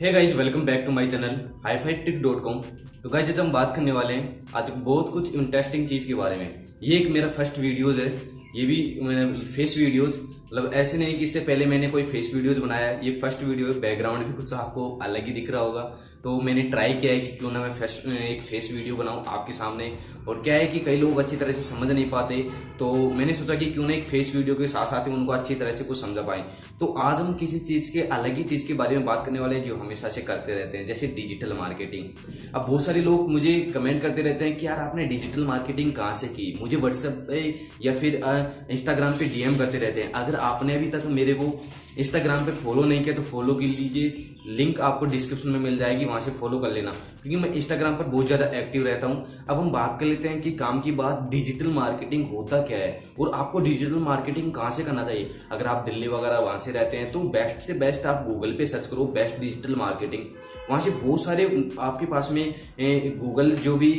Hey guys welcome back to my channel hi fi tick dot com तो guys आज हम बात करने वाले हैं आज बहुत कुछ इंटरेस्टिंग चीज़ के बारे में। ये एक मेरा फ़र्स्ट वीडियोज़ है, ये भी मैंने फेस वीडियोज़ मतलब ऐसे नहीं कि इससे पहले मैंने कोई फेस वीडियोज़ बनाया, ये फ़र्स्ट वीडियो है बैकग्राउंड भी कुछ आपको अलग ही दिख रहा होगा। तो मैंने ट्राई किया है कि क्यों ना मैं फेस, एक फेस वीडियो बनाऊँ आपके सामने। और क्या है कि कई लोग अच्छी तरह से समझ नहीं पाते तो मैंने सोचा कि क्यों ना एक फेस वीडियो के साथ साथ ही उनको अच्छी तरह से कुछ समझा पाए तो आज हम किसी चीज़ के अलग ही चीज़ के बारे में बात करने वाले हैं जो हमेशा से करते रहते हैं जैसे डिजिटल मार्केटिंग अब बहुत सारे लोग मुझे कमेंट करते रहते हैं कि यार आपने डिजिटल मार्केटिंग कहाँ से की? मुझे व्हाट्सएप पे या फिर इंस्टाग्राम पे डीएम करते रहते हैं। अगर आपने अभी तक मेरे को इंस्टाग्राम पे फॉलो नहीं किया तो फॉलो कर लीजिए। लिंक आपको डिस्क्रिप्शन में मिल जाएगी, वहाँ से फॉलो कर लेना। क्योंकि मैं इंस्टाग्राम पर बहुत ज़्यादा एक्टिव रहता हूँ। अब हम बात कर लेते हैं कि काम की बात डिजिटल मार्केटिंग होता क्या है? और आपको डिजिटल मार्केटिंग कहाँ से करना चाहिए? अगर आप दिल्ली वगैरह वहाँ से रहते हैं तो बेस्ट से बेस्ट आप गूगल पे सर्च करो बेस्ट डिजिटल मार्केटिंग वहाँ से बहुत सारे आपके पास में गूगल जो भी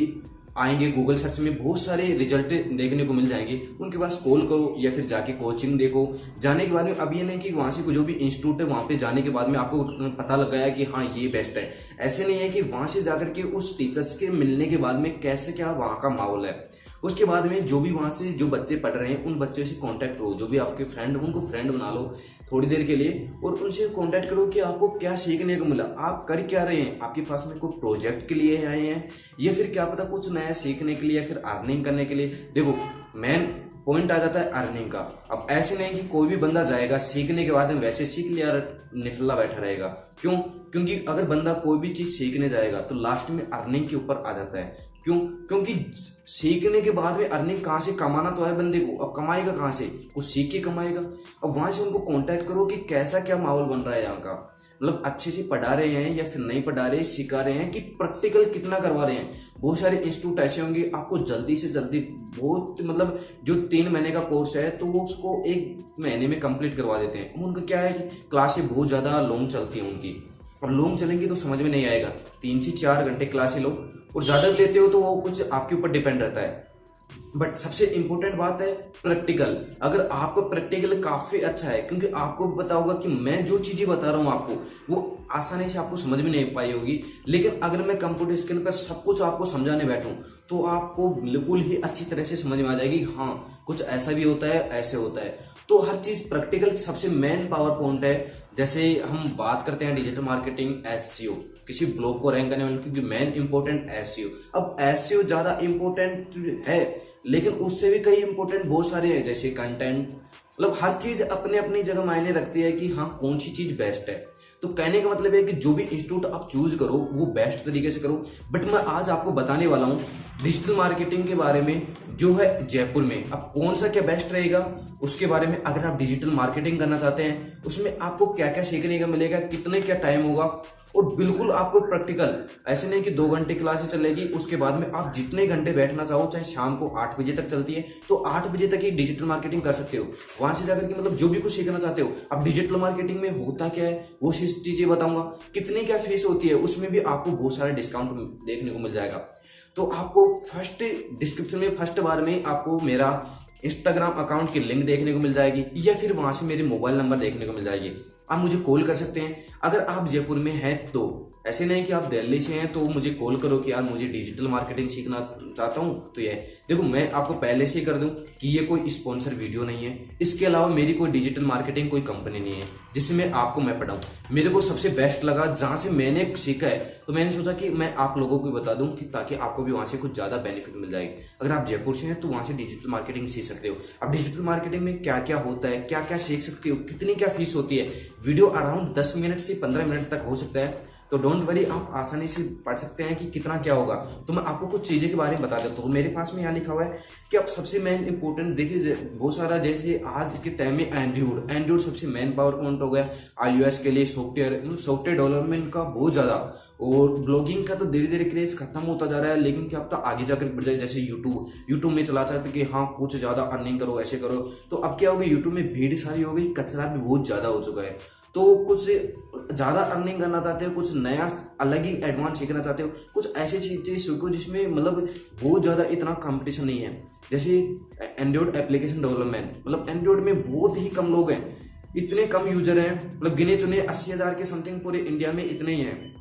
आएँगे गूगल सर्च में, बहुत सारे रिज़ल्ट देखने को मिल जाएँगे। उनके पास कॉल करो या फिर जाके कोचिंग देखो। जाने के बाद में, अब ये नहीं कि वहाँ से जो भी इंस्टीट्यूट है, वहाँ पे जाने के बाद में आपको पता लग गया कि हाँ ये बेस्ट है। ऐसे नहीं है कि वहाँ से जाकर के उस टीचर्स के मिलने के बाद में कैसे क्या वहाँ का माहौल है। उसके बाद में जो भी वहाँ से जो बच्चे पढ़ रहे हैं, उन बच्चों से कांटेक्ट करो, जो भी आपके फ्रेंड उनको फ्रेंड बना लो थोड़ी देर के लिए और उनसे कांटेक्ट करो कि आपको क्या सीखने को मिला। आप कर क्या रहे हैं? आपके पास में कोई प्रोजेक्ट के लिए आए हैं या फिर क्या पता कुछ नया सीखने के लिए या फिर अर्निंग करने के लिए। देखो मैन पॉइंट आ जाता है अर्निंग का। अब ऐसे नहीं कि कोई भी बंदा जाएगा, सीखने के बाद में वैसे सीख लिया निठल्ला बैठा रहेगा। क्यों? क्योंकि अगर बंदा कोई भी चीज़ सीखने जाएगा तो लास्ट में अर्निंग के ऊपर आ जाता है। क्यों? क्योंकि सीखने के बाद में अर्निंग कहाँ से कमाना तो है बंदे को, अब कमाएगा कहाँ से? कुछ सीख के कमाएगा। अब वहाँ से उनको कांटेक्ट करो कि कैसा क्या माहौल बन रहा है यहाँ का। मतलब अच्छे से पढ़ा रहे हैं या फिर नहीं पढ़ा रहे, सिखा रहे हैं कि प्रैक्टिकल कितना करवा रहे हैं। बहुत सारे इंस्टीट्यूट ऐसे होंगे, आपको जल्दी से जल्दी बहुत मतलब जो तीन महीने का कोर्स है तो वो उसको एक महीने में कंप्लीट करवा देते हैं। उनका क्या है कि क्लासें बहुत ज़्यादा लॉन्ग चलती हैं उनकी। और लॉन्ग चलेंगी तो समझ में नहीं आएगा। तीन से चार घंटे क्लासें लो। और ज़्यादा लेते हो तो वो कुछ आपके ऊपर डिपेंड रहता है। बट सबसे इंपॉर्टेंट बात है प्रैक्टिकल अगर आपका प्रैक्टिकल काफ़ी अच्छा है, क्योंकि आपको पता होगा कि मैं जो चीज़ें बता रहा हूँ आपको, वो आसानी से आपको समझ में नहीं पाई होगी। लेकिन अगर मैं कंप्यूटर स्क्रीन पर सब कुछ आपको समझाने बैठूं तो आपको बिल्कुल ही अच्छी तरह से समझ में आ जाएगी हाँ कुछ ऐसा भी होता है, ऐसे होता है। तो हर चीज़ प्रैक्टिकल सबसे मेन पावर पॉइंट है। जैसे हम बात करते हैं डिजिटल मार्केटिंग एस किसी ब्लॉग को रैंक करने वाले, क्योंकि मेन इंपॉर्टेंट एस अब एस ज़्यादा इंपॉर्टेंट है लेकिन उससे भी कई इंपॉर्टेंट बहुत सारे हैं, जैसे कंटेंट मतलब हर चीज़ अपने अपनी जगह मायने रखती है कि हाँ कौन सी चीज़ बेस्ट है। तो कहने का मतलब है कि जो भी इंस्टीट्यूट आप चूज़ करो, वो बेस्ट तरीके से करो। बट मैं आज आपको बताने वाला हूँ डिजिटल मार्केटिंग के बारे में जो है जयपुर में। अब कौन सा क्या बेस्ट रहेगा, उसके बारे में अगर आप डिजिटल मार्केटिंग करना चाहते हैं, उसमें आपको क्या क्या सीखने का मिलेगा, कितने क्या टाइम होगा, और बिल्कुल आपको प्रैक्टिकल ऐसे नहीं कि दो घंटे क्लासेस चलेगी, उसके बाद में आप जितने घंटे बैठना चाहो, चाहे शाम को आठ बजे तक चलती है तो आठ बजे तक ही डिजिटल मार्केटिंग कर सकते हो। वहाँ से जाकर के मतलब जो भी कुछ सीखना चाहते हो, अब डिजिटल मार्केटिंग में होता क्या है, वो चीज़ें बताऊँगा। कितनी क्या फ़ीस होती है, उसमें भी आपको बहुत सारा डिस्काउंट देखने को मिल जाएगा। तो आपको फ़र्स्ट डिस्क्रिप्शन में, फ़र्स्ट बार में आपको मेरा इंस्टाग्राम अकाउंट की लिंक देखने को मिल जाएगी, या फिर वहाँ से मेरे मोबाइल नंबर देखने को मिल जाएगी। आप मुझे कॉल कर सकते हैं। अगर आप जयपुर में हैं तो ऐसे नहीं कि आप दिल्ली से हैं तो मुझे कॉल करो कि यार मुझे डिजिटल मार्केटिंग सीखना चाहता हूँ तो ये देखो, मैं आपको पहले से कर दूँ कि ये कोई स्पॉन्सर वीडियो नहीं है। इसके अलावा मेरी कोई डिजिटल मार्केटिंग कोई कंपनी नहीं है, जिससे जिसमें आपको मैं पढ़ाऊँ। मेरे को सबसे बेस्ट लगा, जहाँ से मैंने सीखा है तो मैंने सोचा कि मैं आप लोगों को बता दूँ कि ताकि आपको भी वहाँ से कुछ ज़्यादा बेनिफिट मिल जाएगी अगर आप जयपुर से हैं तो वहाँ से डिजिटल मार्केटिंग सीख सकते हो। अब डिजिटल मार्केटिंग में क्या क्या होता है क्या क्या सीख सकते हो, कितनी क्या फ़ीस होती है? वीडियो अराउंड दस मिनट से पंद्रह मिनट तक हो सकता है। तो डोंट वरी आप आसानी से पढ़ सकते हैं कि कितना क्या होगा। तो मैं आपको कुछ चीज़ें के बारे में बता देता हूँ। मेरे पास में यहाँ लिखा हुआ है कि अब सबसे मेन इंपॉर्टेंट देखिए बहुत सारा जैसे आज के टाइम में एंड्रॉइड एंड्रॉइड सबसे मेन पावर पॉइंट हो गया आई के लिए सॉफ्टवेयर सॉफ्टवेयर डेवलपमेंट का बहुत ज़्यादा। और ब्लॉगिंग का तो धीरे धीरे क्रेज खत्म होता जा रहा है, लेकिन क्या अब तो आगे जाकर बढ़ जाए, जैसे यूट्यूब यूट्यूब में चला चाहते कि हाँ कुछ ज़्यादा अर्निंग करो, ऐसे करो। तो अब क्या होगा यूट्यूब में भीड़ सारी हो गई, कचरा भी बहुत ज़्यादा हो चुका है। तो कुछ ज़्यादा अर्निंग करना चाहते हो, कुछ नया अलग ही एडवांस सीखना चाहते हो, कुछ ऐसी चीज़ें सीखो जिसमें मतलब बहुत ज़्यादा इतना कंपटीशन नहीं है। जैसे एंड्रॉयड एप्लीकेशन डेवलपमेंट मतलब एंड्रॉयड में बहुत ही कम लोग हैं, इतने कम यूज़र हैं मतलब गिने चुने अस्सी हज़ार के समथिंग पूरे इंडिया में इतने ही हैं।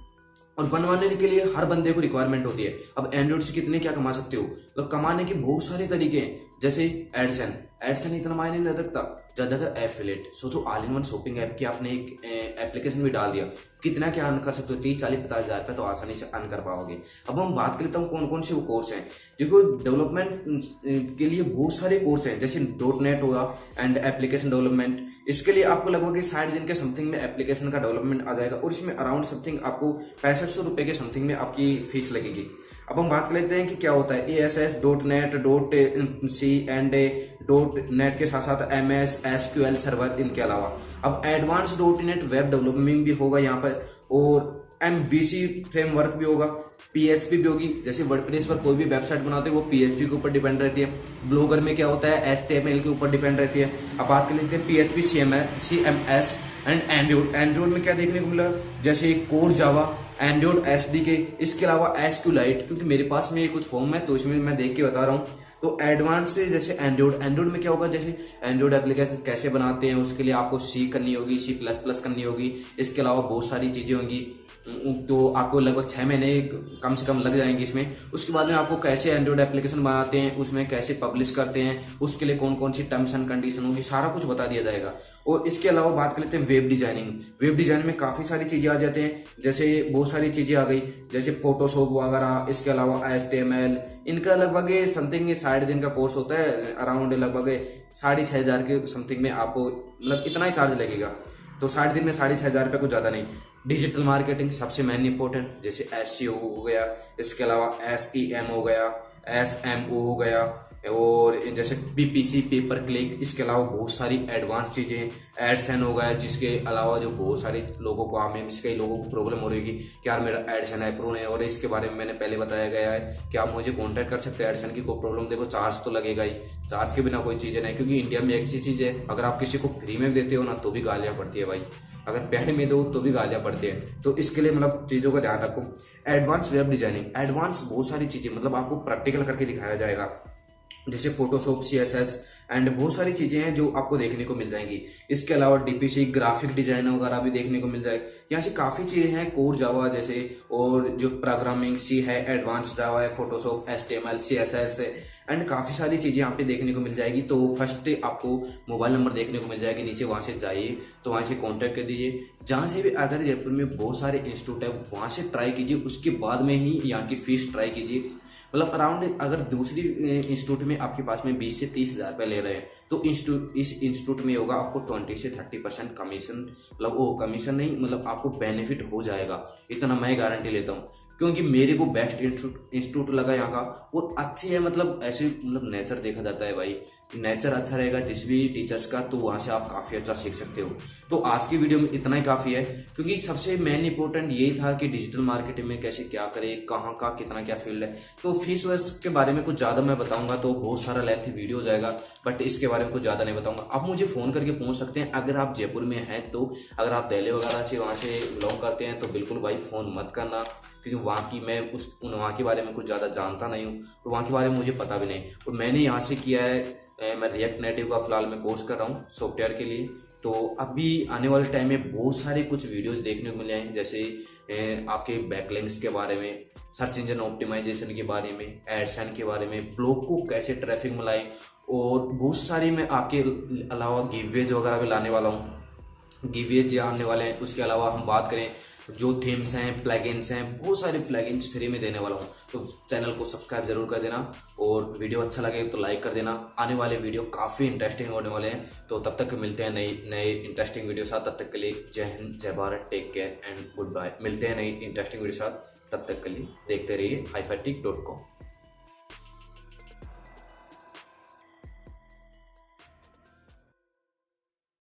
और बनवाने के लिए हर बंदे को रिक्वायरमेंट होती है। अब एंड्रॉइड से कितने क्या कमा सकते हो? मतलब कमाने के बहुत सारे तरीके हैं। जैसे एडसन एडसन इतना मायने नहीं रखता। ज़्यादातर एफिलेट सोचो all in one shopping app की आपने एक एप्लीकेशन भी डाल दिया। कितना क्या अर्न कर सकते हो? तीस, चालीस, पचास हज़ार रुपये तो आसानी से अर्न कर पाओगे। अब हम बात कर लेता हूँ कौन कौन से वो कोर्स हैं। देखो डेवलपमेंट के लिए बहुत सारे कोर्स हैं। जैसे. डॉट नेट होगा एंड एप्लीकेशन डेवलपमेंट इसके लिए आपको लगभग साठ दिन के समथिंग में एप्लीकेशन का डेवलपमेंट आ जाएगा। और इसमें अराउंड समथिंग आपको पैंसठ सौ रुपए के समथिंग में आपकी फ़ीस लगेगी। अब हम बात कर लेते हैं कि क्या होता है। A S S dot net dot C and A dot net के साथ साथ M S S Q L server इनके अलावा। अब advance dot net web development भी होगा यहाँ पर और एम बी सी फ्रेमवर्क भी होगा पीएचपी भी होगी। जैसे वर्डप्रेस पर कोई भी वेबसाइट बनाते हैं, वो पीएचपी के ऊपर डिपेंड रहती है। ब्लॉगर में क्या होता है एचटीएमएल के ऊपर डिपेंड रहती है। अब बात कर लेते हैं PHP C M S C M S and android android में क्या देखने को मिला? जैसे core Java android S D K. इसके अलावा एस क्यू लाइट क्योंकि मेरे पास में ये कुछ फॉर्म है तो इसमें मैं देख के बता रहा हूँ। तो एडवांस से जैसे एंड्रॉइड एंड्रॉइड में क्या होगा, जैसे एंड्रॉइड एप्लीकेशन कैसे बनाते हैं, उसके लिए आपको सी करनी होगी सी प्लस प्लस करनी होगी। इसके अलावा बहुत सारी चीज़ें होंगी। तो आपको लगभग छः महीने कम से कम लग जाएँगे इसमें। उसके बाद में आपको कैसे एंड्रॉइड एप्लीकेशन बनाते हैं, उसमें कैसे पब्लिश करते हैं, उसके लिए कौन कौन सी टर्म्स एंड कंडीशन होगी, सारा कुछ बता दिया जाएगा। और इसके अलावा बात कर लेते हैं वेब डिज़ाइनिंग वेब डिज़ाइनिंग में काफ़ी सारी चीज़ें आ जाते हैं, जैसे बहुत सारी चीज़ें आ गई, जैसे फोटोशॉप वगैरह, इसके अलावा एच इनका लगभग समथिंग साढ़े दिन का कोर्स होता है अराउंड लगभग साढ़े छः हज़ार के समथिंग में आपको मतलब इतना ही चार्ज लगेगा। तो साढ़े दिन में साढ़े छः हज़ार रुपये कुछ ज़्यादा नहीं। डिजिटल मार्केटिंग सबसे मेन इंपॉर्टेंट जैसे एस हो गया, इसके अलावा एस ई एम हो गया एस एम ओ हो गया, और जैसे पीपीसी पेपर क्लिक इसके अलावा बहुत सारी एडवांस चीज़ें एडसन हो गया, जिसके अलावा जो बहुत सारे लोगों को, आम में कई लोगों को प्रॉब्लम हो रही है कि यार मेरा एडसन अप्रूव है, और इसके बारे में मैंने पहले बताया गया है कि आप मुझे कॉन्टैक्ट कर सकते हैं एडसन की, कोई प्रॉब्लम देखो चार्ज तो लगेगा ही। चार्ज के बिना कोई चीज़ें नहीं, क्योंकि इंडिया में एक चीज़ है, अगर आप किसी को फ्री में देते हो ना तो भी गालियाँ पड़ती है भाई। अगर पैड में दो तो भी गालियाँ पड़ती हैं। तो इसके लिए मतलब चीज़ों का ध्यान रखो। एडवांस वेब डिज़ाइनिंग एडवांस बहुत सारी चीज़ें मतलब आपको प्रैक्टिकल करके दिखाया जाएगा। जैसे Photoshop C S S and बहुत सारी चीज़ें हैं जो आपको देखने को मिल जाएँगी। इसके अलावा डीपीसी ग्राफिक डिज़ाइन वगैरह भी देखने को मिल जाएगी यहाँ से काफ़ी चीज़ें हैं कोर जावा जैसे, और जो प्रोग्रामिंग सी है एडवांस जावा है Photoshop S T M L C S S and काफ़ी सारी चीज़ें यहाँ पे देखने को मिल जाएगी। तो फ़र्स्ट आपको मोबाइल नंबर देखने को मिल जाएगी, नीचे वहाँ से जाइए तो वहाँ से कांटेक्ट कर दीजिए। जहाँ से भी अगर जयपुर में बहुत सारे इंस्टीट्यूट है, वहाँ से ट्राई कीजिए, उसके बाद में ही यहाँ की फ़ीस ट्राई कीजिए। मतलब अराउंड अगर दूसरी इंस्टीट्यूट में आपके पास में बीस से तीस हज़ार रुपये ले रहे हैं तो इस इंस्टीट्यूट में होगा आपको ट्वेंटी से थर्टी परसेंट कमीशन मतलब वो कमीशन नहीं मतलब आपको बेनिफिट हो जाएगा। इतना मैं गारंटी लेता हूँ। क्योंकि मेरे को बेस्ट इंस्टीट्यूट लगा यहाँ का और अच्छी है मतलब ऐसे मतलब नेचर देखा जाता है भाई। नेचर अच्छा रहेगा, जिस भी टीचर्स का तो वहाँ से आप काफ़ी अच्छा सीख सकते हो। तो आज की वीडियो में इतना ही काफ़ी है, क्योंकि सबसे मेन इंपॉर्टेंट यही था कि डिजिटल मार्केटिंग में कैसे क्या करे, कहाँ का कितना क्या फ़ील्ड है। तो फ़ीस वर्स के बारे में कुछ ज़्यादा मैं बताऊँगा तो बहुत सारा लेंथ वीडियो जाएगा बट इसके बारे में कुछ ज़्यादा नहीं बताऊँगा। आप मुझे फ़ोन करके पूछ सकते हैं, अगर आप जयपुर में हैं तो अगर आप दिल्ली वगैरह से वहाँ से बिलोंग करते हैं तो बिल्कुल भाई फ़ोन मत करना, क्योंकि वहाँ की मैं उस वहाँ के बारे में कुछ ज़्यादा जानता नहीं हूँ तो वहाँ के बारे में मुझे पता भी नहीं। और मैंने यहाँ से किया है मैं रिएक्ट नेटिव का फ़िलहाल मैं कोर्स कर रहा हूँ सॉफ्टवेयर के लिए। तो अभी आने वाले टाइम में बहुत सारे कुछ वीडियोस देखने को मिले हैं। जैसे आपके बैकलिंग्स के बारे में सर्च इंजन ऑप्टिमाइजेशन के बारे में एडसन के बारे में ब्लॉग को कैसे ट्रैफ़िक मिलाएँ और बहुत सारी मैं आपके अलावा गिवेज वगैरह भी लाने वाला हूँ। गिवेज आने वाले हैं, उसके अलावा हम बात करें जो थीम्स हैं प्लगइन्स हैं, बहुत सारे प्लगइन्स फ्री में देने वाला हूँ। तो चैनल को सब्सक्राइब ज़रूर कर देना और वीडियो अच्छा लगे तो लाइक कर देना। आने वाले वीडियो काफ़ी इंटरेस्टिंग होने वाले हैं। तो तब तक मिलते हैं नई, नए इंटरेस्टिंग वीडियो साथ। तब तक के लिए जय हिंद, जय Bharat take care and good bye मिलते हैं नई इंटरेस्टिंग वीडियो साथ। तब तक के लिए देखते रहिए हाईफाइटिक डॉट कॉम